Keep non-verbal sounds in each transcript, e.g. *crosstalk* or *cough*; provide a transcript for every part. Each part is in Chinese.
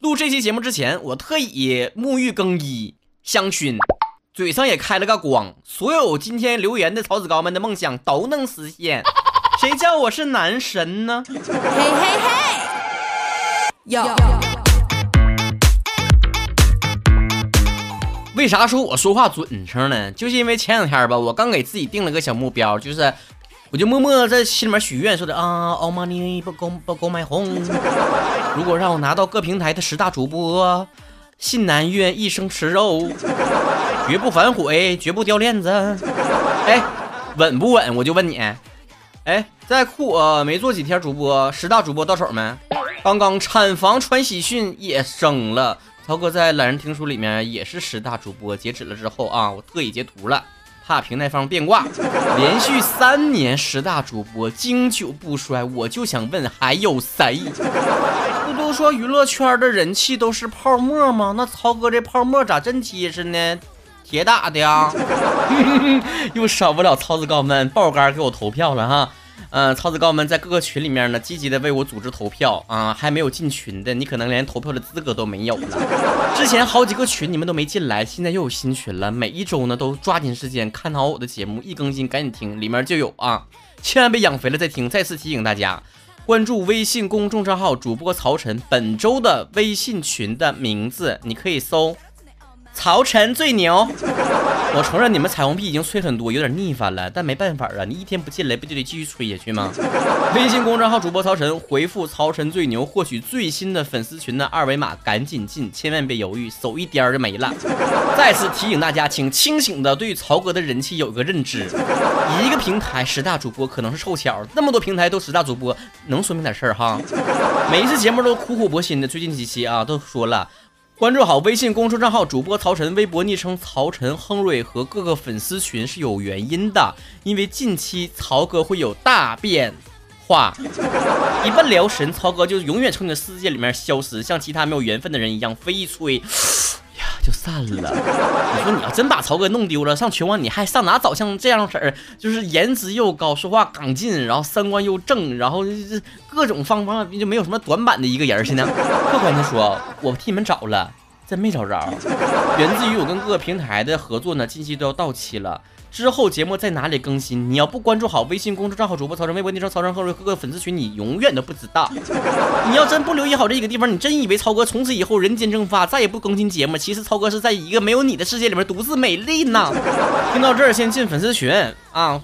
录这期节目之前，我特意沐浴更衣、香薰，嘴上也开了个光，所有今天留言的草子高们的梦想都能实现。谁叫我是男神呢？嘿嘿嘿，有。为啥说我说话准声呢？就是因为前两天吧，我刚给自己定了个小目标，就是我就默默在心里面许愿，说的啊，All money 不够不够买红。*laughs* 如果让我拿到各平台的十大主播，信男愿一生吃肉，绝不反悔，绝不掉链子。哎，稳不稳？我就问你。哎，在酷我没做几天主播，十大主播到手没？刚刚产房传喜讯也生了。曹哥在懒人听书里面也是十大主播，截止了之后啊，我特意截图了，怕平台方变卦。连续三年十大主播经久不衰，我就想问还有谁？不都说娱乐圈的人气都是泡沫吗？那曹哥这泡沫咋真结实呢？铁打的呀！*laughs* 又少不了曹子高们爆肝给我投票了哈。嗯，曹子高们在各个群里面呢，积极的为我组织投票啊，还没有进群的，你可能连投票的资格都没有了。*laughs* 之前好几个群你们都没进来，现在又有新群了，每一周呢都抓紧时间看好我的节目，一更新赶紧听，里面就有啊，千万别养肥了再听。再次提醒大家，关注微信公众账号主播曹晨，本周的微信群的名字你可以搜。曹晨最牛，我承认你们彩虹屁已经吹很多，有点腻烦了，但没办法啊，你一天不进来，不就得继续吹下去吗？*laughs* 微信公众号主播曹晨，回复“曹晨最牛”获取最新的粉丝群的二维码，赶紧进，千万别犹豫，手一颠就没了。再次提醒大家，请清醒的对曹哥的人气有一个认知，一个平台十大主播可能是凑巧，那么多平台都十大主播，能说明点事儿哈。每一次节目都苦口婆心的，最近几期啊都说了。关注好微信公众账号主播曹晨，微博昵称曹晨亨瑞和各个粉丝群是有原因的，因为近期曹哥会有大变化，一不留神，曹哥就永远从你的世界里面消失，像其他没有缘分的人一样，飞一吹。就散了。*laughs* 你说你要真把曹哥弄丢了，上全网你还上哪找像这样式儿，就是颜值又高，说话刚劲，然后三观又正，然后各种方方面面就没有什么短板的一个人现在。客观的说，我替你们找了，真没找着。源自于我跟各个平台的合作呢，近期都要到期了。之后节目在哪里更新？你要不关注好微信公众账号主播曹晨，微博昵称曹晨和各个粉丝群，你永远都不知道。你要真不留意好这几个地方，你真以为曹哥从此以后人间蒸发，再也不更新节目？其实曹哥是在一个没有你的世界里面独自美丽呢。听到这儿，先进粉丝群啊！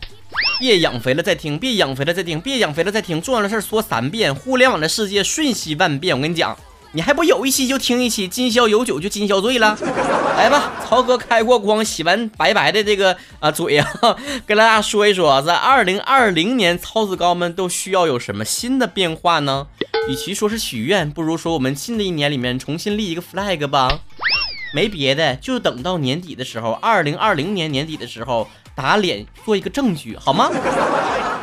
别养肥了再听，别养肥了再听，别养肥了再听。重要的事说三遍，互联网的世界瞬息万变，我跟你讲。你还不有一期就听一期，今宵有酒就今宵醉了。*laughs* 来吧，曹哥开过光，洗完白白的这个啊嘴啊，*laughs* 跟大家说一说，在二零二零年，曹子高们都需要有什么新的变化呢？与其说是许愿，不如说我们新的一年里面重新立一个 flag 吧。没别的，就等到年底的时候，二零二零年年底的时候打脸做一个证据，好吗？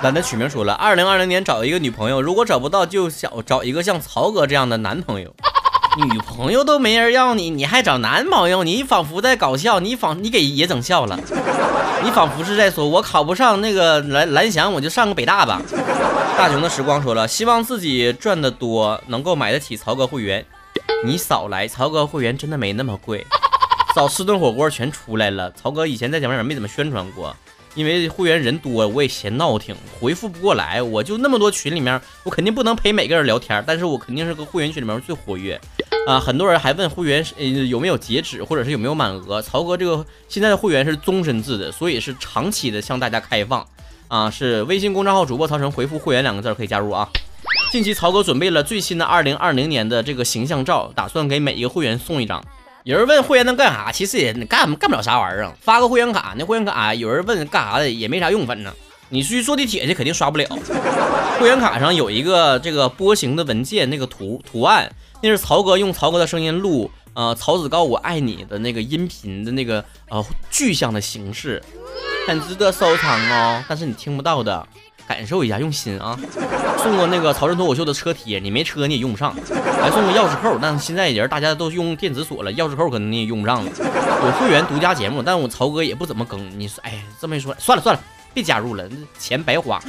懒得取名说了，二零二零年找一个女朋友，如果找不到，就想找一个像曹哥这样的男朋友。*laughs* 女朋友都没人要你，你还找男朋友？你仿佛在搞笑，你仿你给爷整笑了，你仿佛是在说，我考不上那个蓝蓝翔，我就上个北大吧。大熊的时光说了，希望自己赚的多，能够买得起曹哥会员。你少来，曹哥会员真的没那么贵，少吃顿火锅全出来了。曹哥以前在节目上没怎么宣传过。因为会员人多，我也嫌闹挺，回复不过来。我就那么多群里面，我肯定不能陪每个人聊天，但是我肯定是个会员群里面最活跃啊。很多人还问会员呃有没有截止，或者是有没有满额。曹哥这个现在的会员是终身制的，所以是长期的向大家开放啊。是微信公众号主播曹晨回复会员两个字可以加入啊。近期曹哥准备了最新的二零二零年的这个形象照，打算给每一个会员送一张。有人问会员能干啥？其实也干干不了啥玩意儿，发个会员卡。那会员卡有人问干啥的也没啥用，反正你去坐地铁去肯定刷不了。*laughs* 会员卡上有一个这个波形的文件，那个图图案，那是曹哥用曹哥的声音录，呃，曹子高我爱你的那个音频的那个呃具象的形式，很值得收藏哦。但是你听不到的。感受一下，用心啊！送过那个曹仁脱口秀的车贴，你没车你也用不上；还送个钥匙扣，但现在人大家都用电子锁了，钥匙扣可能你也用不上了。有会员独家节目，但我曹哥也不怎么更。你说，哎，这么一说，算了算了，别加入了，钱白花。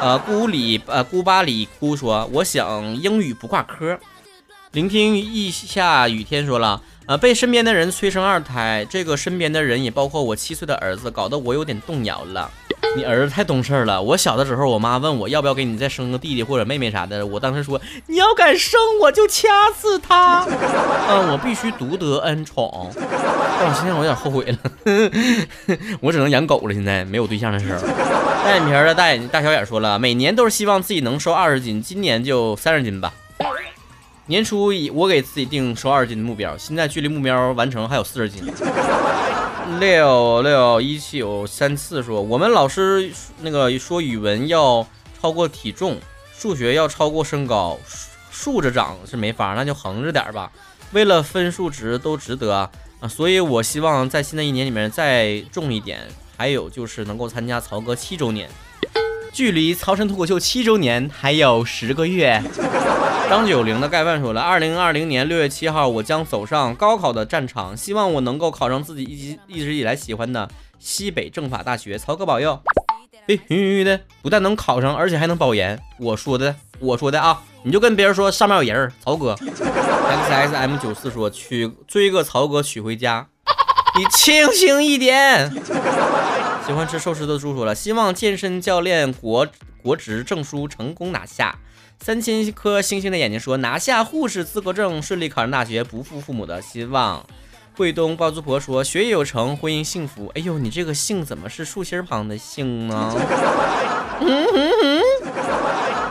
呃，孤里呃孤巴里哭说，我想英语不挂科。聆听一下雨天说了，呃，被身边的人催生二胎，这个身边的人也包括我七岁的儿子，搞得我有点动摇了。你儿子太懂事了。我小的时候，我妈问我要不要给你再生个弟弟或者妹妹啥的，我当时说你要敢生，我就掐死他。嗯，我必须独得恩宠。但我现在我有点后悔了，*laughs* 我只能养狗了。现在没有对象的时候。单眼皮的大眼睛大小眼说了，每年都是希望自己能瘦二十斤，今年就三十斤吧。年初以我给自己定瘦二斤的目标，现在距离目标完成还有四十斤。六六一七有三次说，我们老师那个说语文要超过体重，数学要超过身高，竖着长是没法，那就横着点吧。为了分数值都值得啊，所以我希望在新的一年里面再重一点。还有就是能够参加曹哥七周年。距离曹晨脱口秀七周年还有十个月。张九龄的盖饭说了：“二零二零年六月七号，我将走上高考的战场，希望我能够考上自己一直一直以来喜欢的西北政法大学。曹哥保佑！必须的，不但能考上，而且还能保研。我说的，我说的啊，你就跟别人说上面有人，曹哥。X S M 九四说娶追个曹哥娶回家，你清醒一点。”喜欢吃寿司的猪说了，希望健身教练国国职证书成功拿下。三千颗星星的眼睛说，拿下护士资格证，顺利考上大学，不负父母的希望。桂东包租婆说，学业有成，婚姻幸福。哎呦，你这个姓怎么是竖心旁的姓呢？嗯哼哼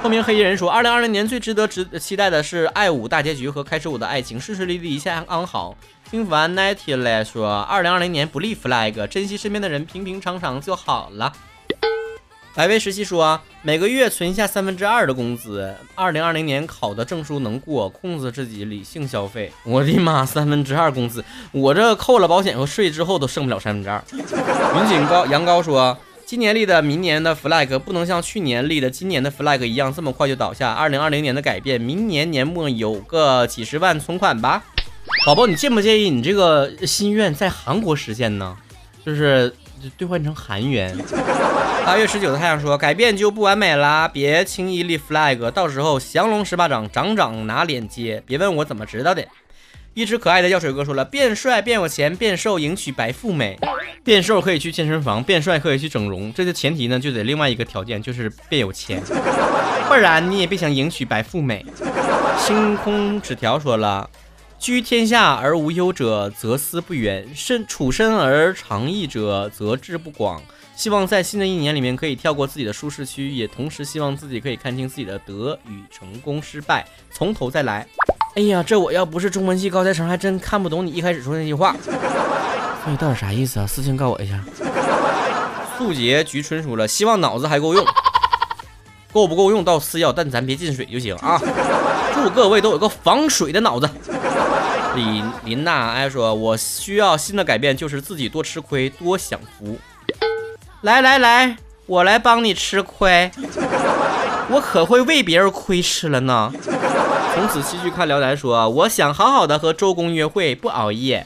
透明黑衣人说，二零二零年最值得值期待的是爱五大结局和开始我的爱情，顺顺利利，一切安好。听完 Natty 来说，二零二零年不立 flag，珍惜身边的人，平平常常就好了。百威实习说，每个月存下三分之二的工资，二零二零年考的证书能过，控制自己理性消费。我的妈，三分之二工资，我这扣了保险和税之后都剩不了三分之二。*laughs* 云锦高杨高说，今年立的明年的 flag 不能像去年立的今年的 flag 一样这么快就倒下。二零二零年的改变，明年年末有个几十万存款吧。宝宝，你介不介意你这个心愿在韩国实现呢？就是兑换成韩元。八月十九的太阳说：“改变就不完美啦，别轻易立 flag，到时候降龙十八掌，掌掌拿脸接。别问我怎么知道的。”一只可爱的药水哥说了：“变帅变有钱，变瘦迎娶白富美。变瘦可以去健身房，变帅可以去整容。这个前提呢，就得另外一个条件，就是变有钱，不然你也别想迎娶白富美。”星空纸条说了。居天下而无忧者，则思不远；身处身而长逸者，则志不广。希望在新的一年里面可以跳过自己的舒适区，也同时希望自己可以看清自己的得与成功、失败，从头再来。哎呀，这我要不是中文系高材生，还真看不懂你一开始说那句话。那到底啥意思啊？私信告我一下。素洁菊春说了，希望脑子还够用，*laughs* 够不够用到次要，但咱别进水就行啊。祝各位都有个防水的脑子。李林娜哎说：“我需要新的改变，就是自己多吃亏，多享福。”来来来，我来帮你吃亏，我可会为别人亏吃了呢。从此继续看聊斋说：“我想好好的和周公约会，不熬夜。”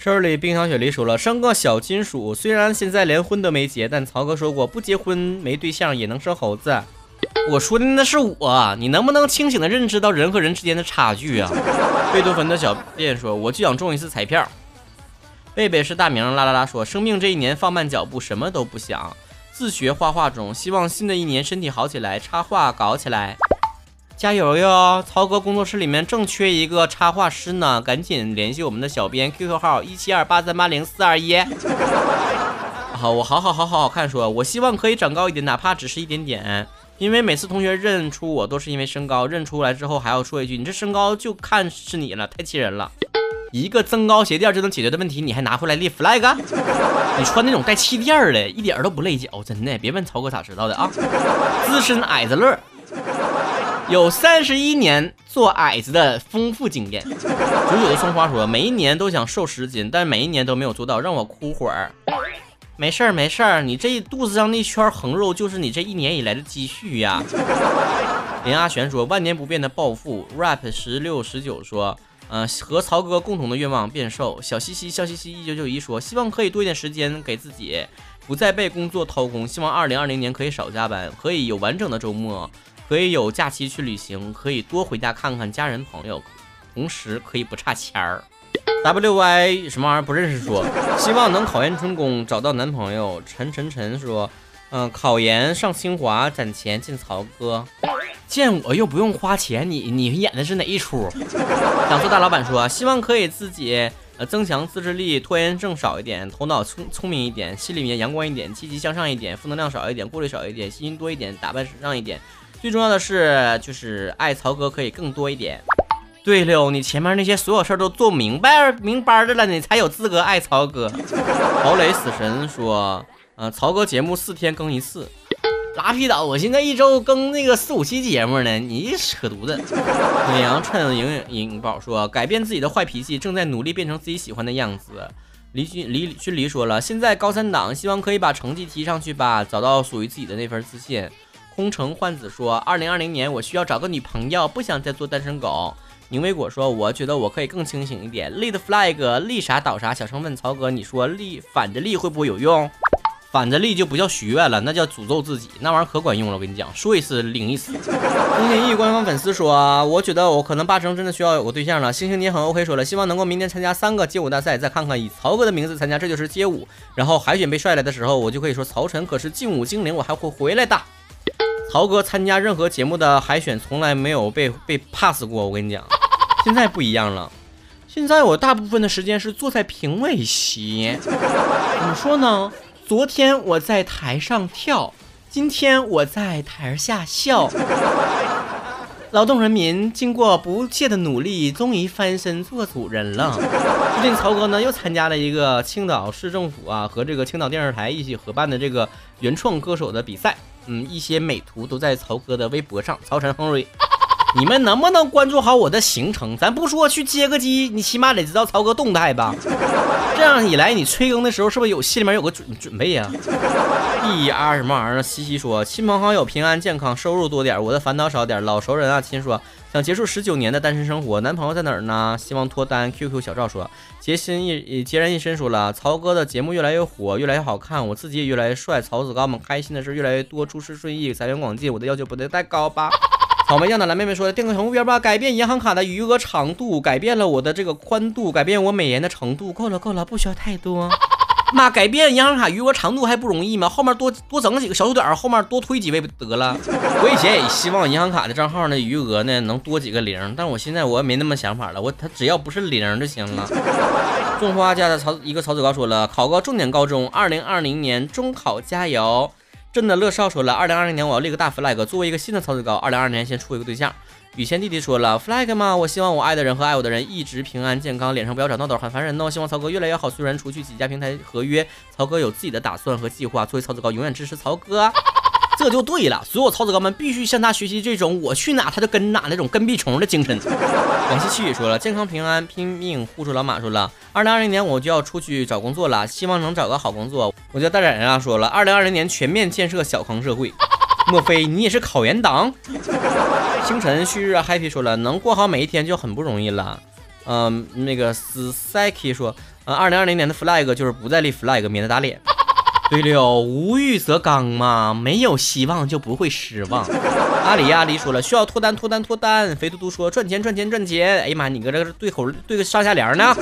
这里冰糖雪梨说了：“生个小金属，虽然现在连婚都没结，但曹哥说过，不结婚没对象也能生猴子。”我说的那是我，你能不能清醒的认知到人和人之间的差距啊？*laughs* 贝多芬的小便说：“我就想中一次彩票。”贝贝是大名，啦啦啦说：“生命这一年放慢脚步，什么都不想，自学画画中，希望新的一年身体好起来，插画搞起来，加油哟！”曹哥工作室里面正缺一个插画师呢，赶紧联系我们的小编 QQ 号一七二八三八零四二一。好，我好好好好好看，说我希望可以长高一点，哪怕只是一点点。因为每次同学认出我都是因为身高，认出来之后还要说一句：“你这身高就看是你了，太气人了。”一个增高鞋垫就能解决的问题，你还拿回来立 flag？你穿那种带气垫的，一点都不累脚，真的。别问曹哥咋知道的啊！资深矮子乐，有三十一年做矮子的丰富经验。九九的松花说：“每一年都想瘦十斤，但每一年都没有做到，让我哭会儿。”没事儿，没事儿，你这肚子上那圈横肉就是你这一年以来的积蓄呀。林阿玄说：“万年不变的暴富。”rap 十六十九说：“呃，和曹哥共同的愿望变瘦。”小西西笑嘻嘻一九九一说：“希望可以多一点时间给自己，不再被工作掏空。希望二零二零年可以少加班，可以有完整的周末，可以有假期去旅行，可以多回家看看家人朋友。同时可以不差钱儿。wy 什么玩意儿不认识？说 *laughs* 希望能考研成功，找到男朋友。陈晨晨说，嗯，考研上清华攒钱见曹哥，见我又不用花钱，你你演的是哪一出？*laughs* 想做大老板说，希望可以自己呃增强自制力，拖延症少一点，头脑聪聪明一点，心里面阳光一点，积极向上一点，负能量少一点，顾虑少一点，信心多一点，打扮时尚一点。最重要的是，就是爱曹哥可以更多一点。对了，你前面那些所有事儿都做明白明白的了，你才有资格爱曹哥。堡垒死神说，呃，曹哥节目四天更一次，拉皮倒，我现在一周更那个四五期节目呢，你扯犊子。美阳趁莹莹宝说，改变自己的坏脾气，正在努力变成自己喜欢的样子。李迅李迅黎说了，现在高三党，希望可以把成绩提上去吧，找到属于自己的那份自信。空城幻子说：“二零二零年我需要找个女朋友，不想再做单身狗。”宁为果说：“我觉得我可以更清醒一点，立的 flag 立啥倒啥。”小生问曹哥：“你说立反着立会不会有用？反着立就不叫许愿了，那叫诅咒自己，那玩意儿可管用了。我跟你讲，说一次领一次。”风天翼官方粉丝说：“我觉得我可能八成真的需要有个对象了。”星星你很 OK 说了，希望能够明年参加三个街舞大赛，再看看以曹哥的名字参加，这就是街舞。然后海选被帅来的时候，我就可以说曹晨可是劲舞精灵，我还会回来的。曹哥参加任何节目的海选，从来没有被被 pass 过。我跟你讲，*laughs* 现在不一样了。现在我大部分的时间是坐在评委席。怎么说呢？昨天我在台上跳，今天我在台下笑。劳动人民经过不懈的努力，终于翻身做主人了。最近曹哥呢又参加了一个青岛市政府啊和这个青岛电视台一起合办的这个原创歌手的比赛。嗯，一些美图都在曹哥的微博上。曹晨亨瑞，*laughs* 你们能不能关注好我的行程？咱不说去接个机，你起码得知道曹哥动态吧？*laughs* 这样一来，你催更的时候是不是有心里面有个准准备呀？*laughs* E R 什么玩意儿？西西说，亲朋好友平安健康，收入多点，我的烦恼少点。老熟人啊，亲说想结束十九年的单身生活，男朋友在哪儿呢？希望脱单。Q Q 小赵说，杰心一孑然一身说了，曹哥的节目越来越火，越来越好看，我自己也越来越帅。曹子高们开心的事越来越多，诸事顺意，财源广进。我的要求不得太高吧？草莓酱的蓝妹妹说：“定个小目标吧，改变银行卡的余额长度，改变了我的这个宽度，改变我美颜的程度，够了够了，不需要太多。*laughs* 妈，改变银行卡余额长度还不容易吗？后面多多整几个小数点，后面多推几位不得了？*laughs* 我以前也希望银行卡的账号呢余额呢能多几个零，但我现在我也没那么想法了，我他只要不是零就行了。种花家的曹一个曹子高说了，考个重点高中，二零二零年中考加油。”真的乐少说了，二零二零年我要立个大 flag，作为一个新的曹子高，二零二二年先处一个对象。雨谦弟弟说了，flag 嘛？我希望我爱的人和爱我的人一直平安健康，脸上不要长痘痘，很烦人哦。希望曹哥越来越好。虽然除去几家平台合约，曹哥有自己的打算和计划。作为曹子高，永远支持曹哥。这就对了，所有曹子高们必须向他学习这种我去哪他就跟哪那种跟屁虫的精神。广西七雨说了，健康平安，拼命护住老马。说了，二零二零年我就要出去找工作了，希望能找个好工作。我叫大展人啊，说了，二零二零年全面建设小康社会。莫非你也是考研党？星辰旭日 happy 说了，能过好每一天就很不容易了。嗯，那个 Saki 说，呃，二零二零年的 flag 就是不再立 flag，免得打脸。对了，无欲则刚嘛，没有希望就不会失望。阿里阿里说了，需要脱单脱单脱单。肥嘟嘟说赚钱赚钱赚钱。哎呀妈，你搁这对口对个上下联呢？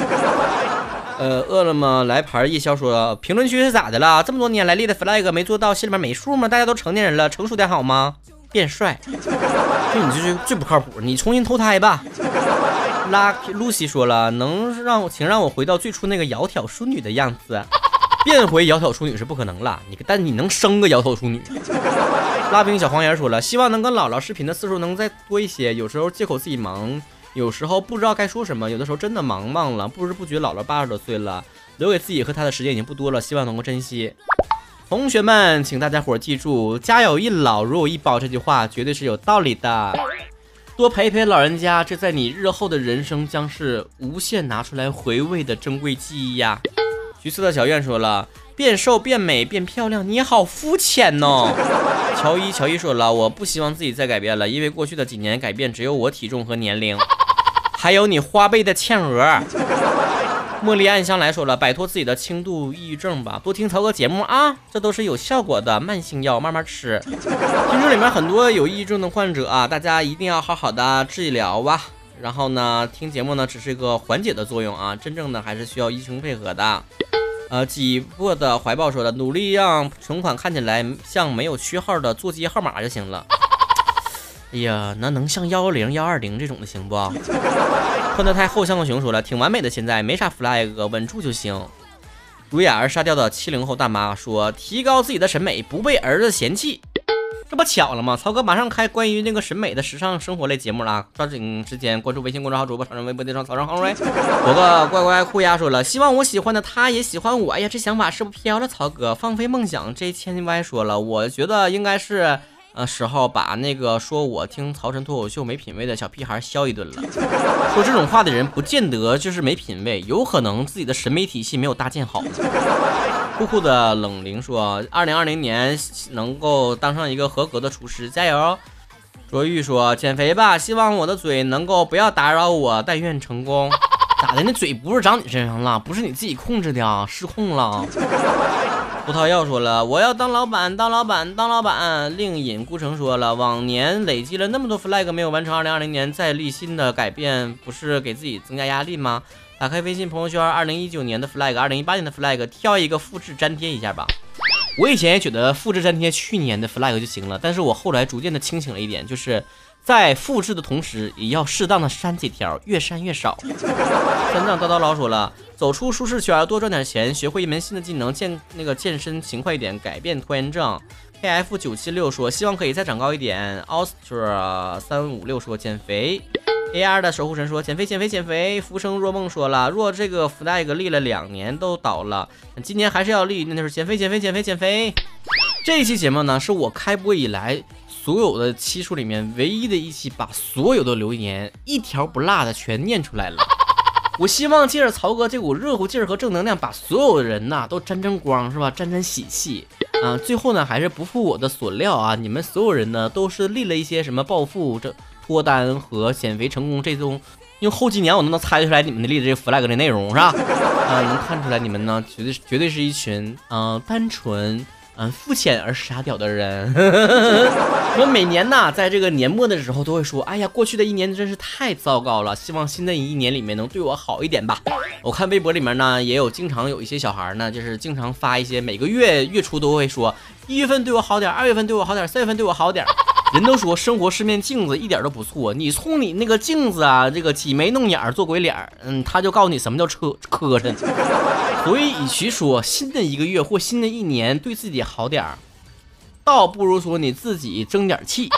呃，饿了么来盘夜宵说，评论区是咋的了？这么多年来立的 flag 没做到，心里面没数吗？大家都成年人了，成熟点好吗？变帅，*laughs* 就你这是最不靠谱，你重新投胎吧。*laughs* 拉露西说了，能让请让我回到最初那个窈窕淑女的样子。变回窈窕淑女是不可能了，你但你能生个窈窕淑女？*laughs* 拉冰小黄人说了，希望能跟姥姥视频的次数能再多一些。有时候借口自己忙，有时候不知道该说什么，有的时候真的忙忘了。不知不觉姥姥八十多岁了，留给自己和她的时间已经不多了，希望能够珍惜。同学们，请大家伙记住“家有一老，如有一宝”这句话绝对是有道理的。多陪陪老人家，这在你日后的人生将是无限拿出来回味的珍贵记忆呀。橘色的小院说了，变瘦变美变漂亮，你好肤浅哦。乔伊乔伊说了，我不希望自己再改变了，因为过去的几年改变只有我体重和年龄，还有你花呗的欠额。茉莉暗香来说了，摆脱自己的轻度抑郁症吧，多听曹哥节目啊，这都是有效果的慢性药，慢慢吃。听说里面很多有抑郁症的患者啊，大家一定要好好的治疗吧。然后呢，听节目呢只是一个缓解的作用啊，真正的还是需要医生配合的。呃，挤破的怀抱说的，努力让存款看起来像没有区号的座机号码就行了。哎呀，那能像幺幺零、幺二零这种的行不？穿得太后像个熊说了，挺完美的，现在没啥 flag，稳住就行。如雅而沙雕的七零后大妈说，提高自己的审美，不被儿子嫌弃。这不巧了吗？曹哥马上开关于那个审美的时尚生活类节目了，抓紧时间关注微信公众号主播曹人微博电商曹人行瑞。我个乖乖酷丫说了，希望我喜欢的他也喜欢我。哎呀，这想法是不是飘了？曹哥放飞梦想。这千歪说了，我觉得应该是。呃，时候把那个说我听曹晨脱口秀没品位的小屁孩削一顿了。说这种话的人，不见得就是没品位，有可能自己的审美体系没有搭建好。酷酷的冷灵说，二零二零年能够当上一个合格的厨师，加油！卓玉说，减肥吧，希望我的嘴能够不要打扰我，但愿成功。咋的？那嘴不是长你身上了？不是你自己控制的啊，失控了。葡萄药说了，我要当老板，当老板，当老板。令尹孤城说了，往年累积了那么多 flag 没有完成，二零二零年再立新的改变，不是给自己增加压力吗？打开微信朋友圈，二零一九年的 flag，二零一八年的 flag，挑一个复制粘贴一下吧。我以前也觉得复制粘贴去年的 flag 就行了，但是我后来逐渐的清醒了一点，就是在复制的同时，也要适当的删几条，越删越少。三藏叨叨老说了。走出舒适圈，多赚点钱，学会一门新的技能，健那个健身勤快一点，改变拖延症。K F 九七六说，希望可以再长高一点。Austria 三五六说，减肥。A R 的守护神说，减肥减肥减肥。浮生若梦说了，若这个 flag 立了两年都倒了，今年还是要立，那就是减肥减肥减肥减肥。这一期节目呢，是我开播以来所有的期数里面唯一的一期，把所有的留言一条不落的全念出来了。*laughs* 我希望借着曹哥这股热乎劲儿和正能量，把所有的人呐都沾沾光，是吧？沾沾喜气啊！最后呢，还是不负我的所料啊！你们所有人呢，都是立了一些什么暴富、这脱单和减肥成功这种，用后几年我都能猜出来你们的立的这 flag 的内容，是吧？啊，能看出来你们呢，绝对绝对是一群啊单纯。嗯，肤浅而傻屌的人。*laughs* 我每年呐，在这个年末的时候都会说：“哎呀，过去的一年真是太糟糕了，希望新的一年里面能对我好一点吧。”我看微博里面呢，也有经常有一些小孩呢，就是经常发一些，每个月月初都会说：“一月份对我好点，二月份对我好点，三月份对我好点。”人都说生活是面镜子，一点都不错。你冲你那个镜子啊，这个挤眉弄眼做鬼脸，嗯，他就告诉你什么叫磕磕碜。所以，与其说新的一个月或新的一年对自己好点儿，倒不如说你自己争点气。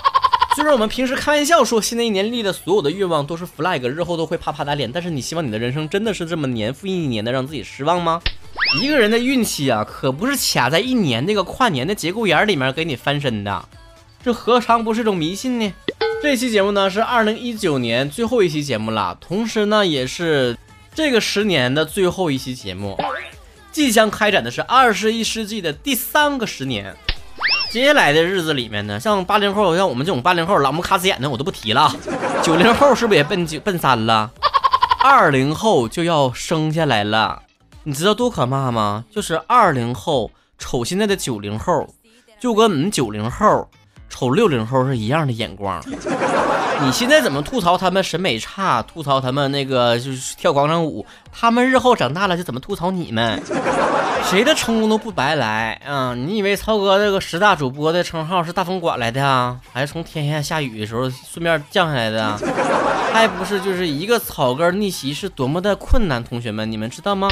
虽然我们平时开玩笑说新的一年立的所有的愿望都是 flag，日后都会啪啪打脸，但是你希望你的人生真的是这么年复一年的让自己失望吗？一个人的运气啊，可不是卡在一年那个跨年的节骨眼里面给你翻身的，这何尝不是一种迷信呢？这期节目呢是二零一九年最后一期节目了，同时呢也是这个十年的最后一期节目。即将开展的是二十一世纪的第三个十年，接下来的日子里面呢，像八零后，像我们这种八零后，老木卡死眼的我都不提了。九零后是不是也奔九奔三了？二零后就要生下来了，你知道多可怕吗？就是二零后瞅现在的九零后，就跟我们九零后瞅六零后是一样的眼光。*laughs* 你现在怎么吐槽他们审美差？吐槽他们那个就是跳广场舞？他们日后长大了就怎么吐槽你们？谁的成功都不白来啊！你以为超哥这个十大主播的称号是大风刮来的啊？还是从天下下雨的时候顺便降下来的？还不是就是一个草根逆袭是多么的困难？同学们，你们知道吗？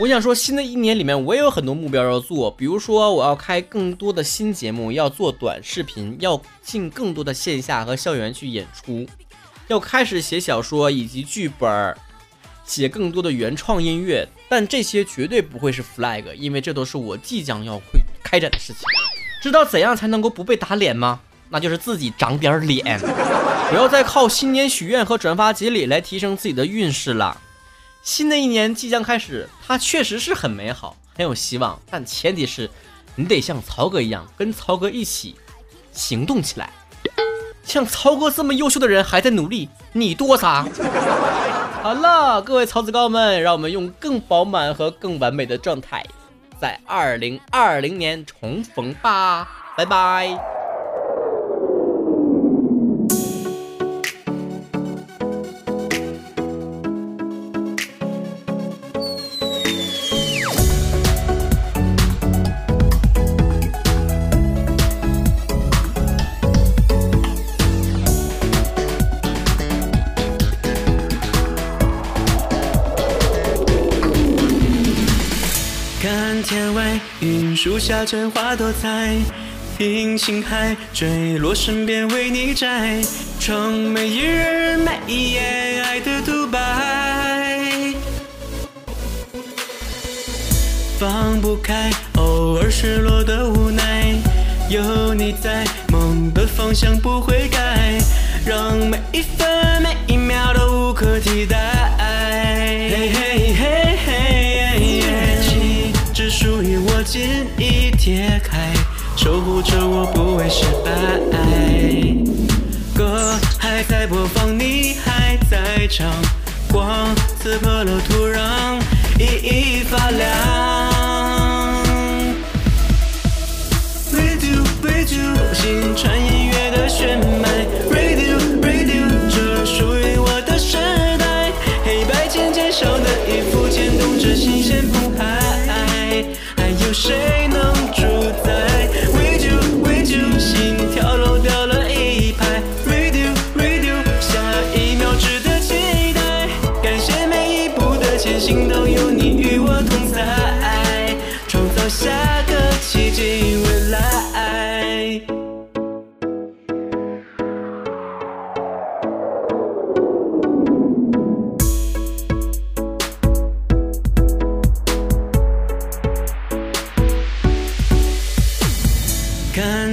我想说，新的一年里面，我也有很多目标要做，比如说，我要开更多的新节目，要做短视频，要进更多的线下和校园去演出，要开始写小说以及剧本，写更多的原创音乐。但这些绝对不会是 flag，因为这都是我即将要会开展的事情。知道怎样才能够不被打脸吗？那就是自己长点脸，不要再靠新年许愿和转发锦鲤来提升自己的运势了。新的一年即将开始，它确实是很美好，很有希望，但前提是，你得像曹哥一样，跟曹哥一起行动起来。像曹哥这么优秀的人还在努力，你多啥？好了，各位曹子高们，让我们用更饱满和更完美的状态，在二零二零年重逢吧，拜拜。天外云，树下春花多彩。听星海坠落，身边为你摘。窗每一日，每一夜，爱的独白。放不开，偶尔失落的无奈。有你在，梦的方向不会改。让每一分每一秒都无可替代。嘿嘿揭开。守护着我不会失败，歌还在播放，你还在唱，光刺破了土壤，熠熠发亮。Radio Radio 心传音乐的血脉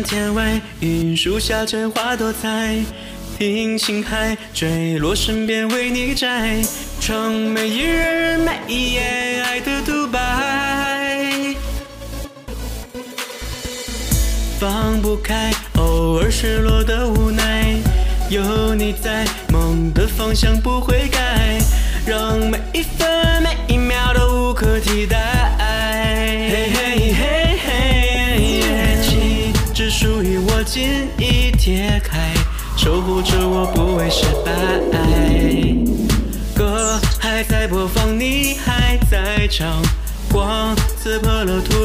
天外云，树下春花多彩。听星海坠落，身边为你摘。唱每一日，每一夜，爱的独白。放不开，偶尔失落的无奈。有你在，梦的方向不会改。让每一分每一秒都无可替代。心，已贴开。守护着我不会失败。歌还在播放，你还在唱，光刺破了土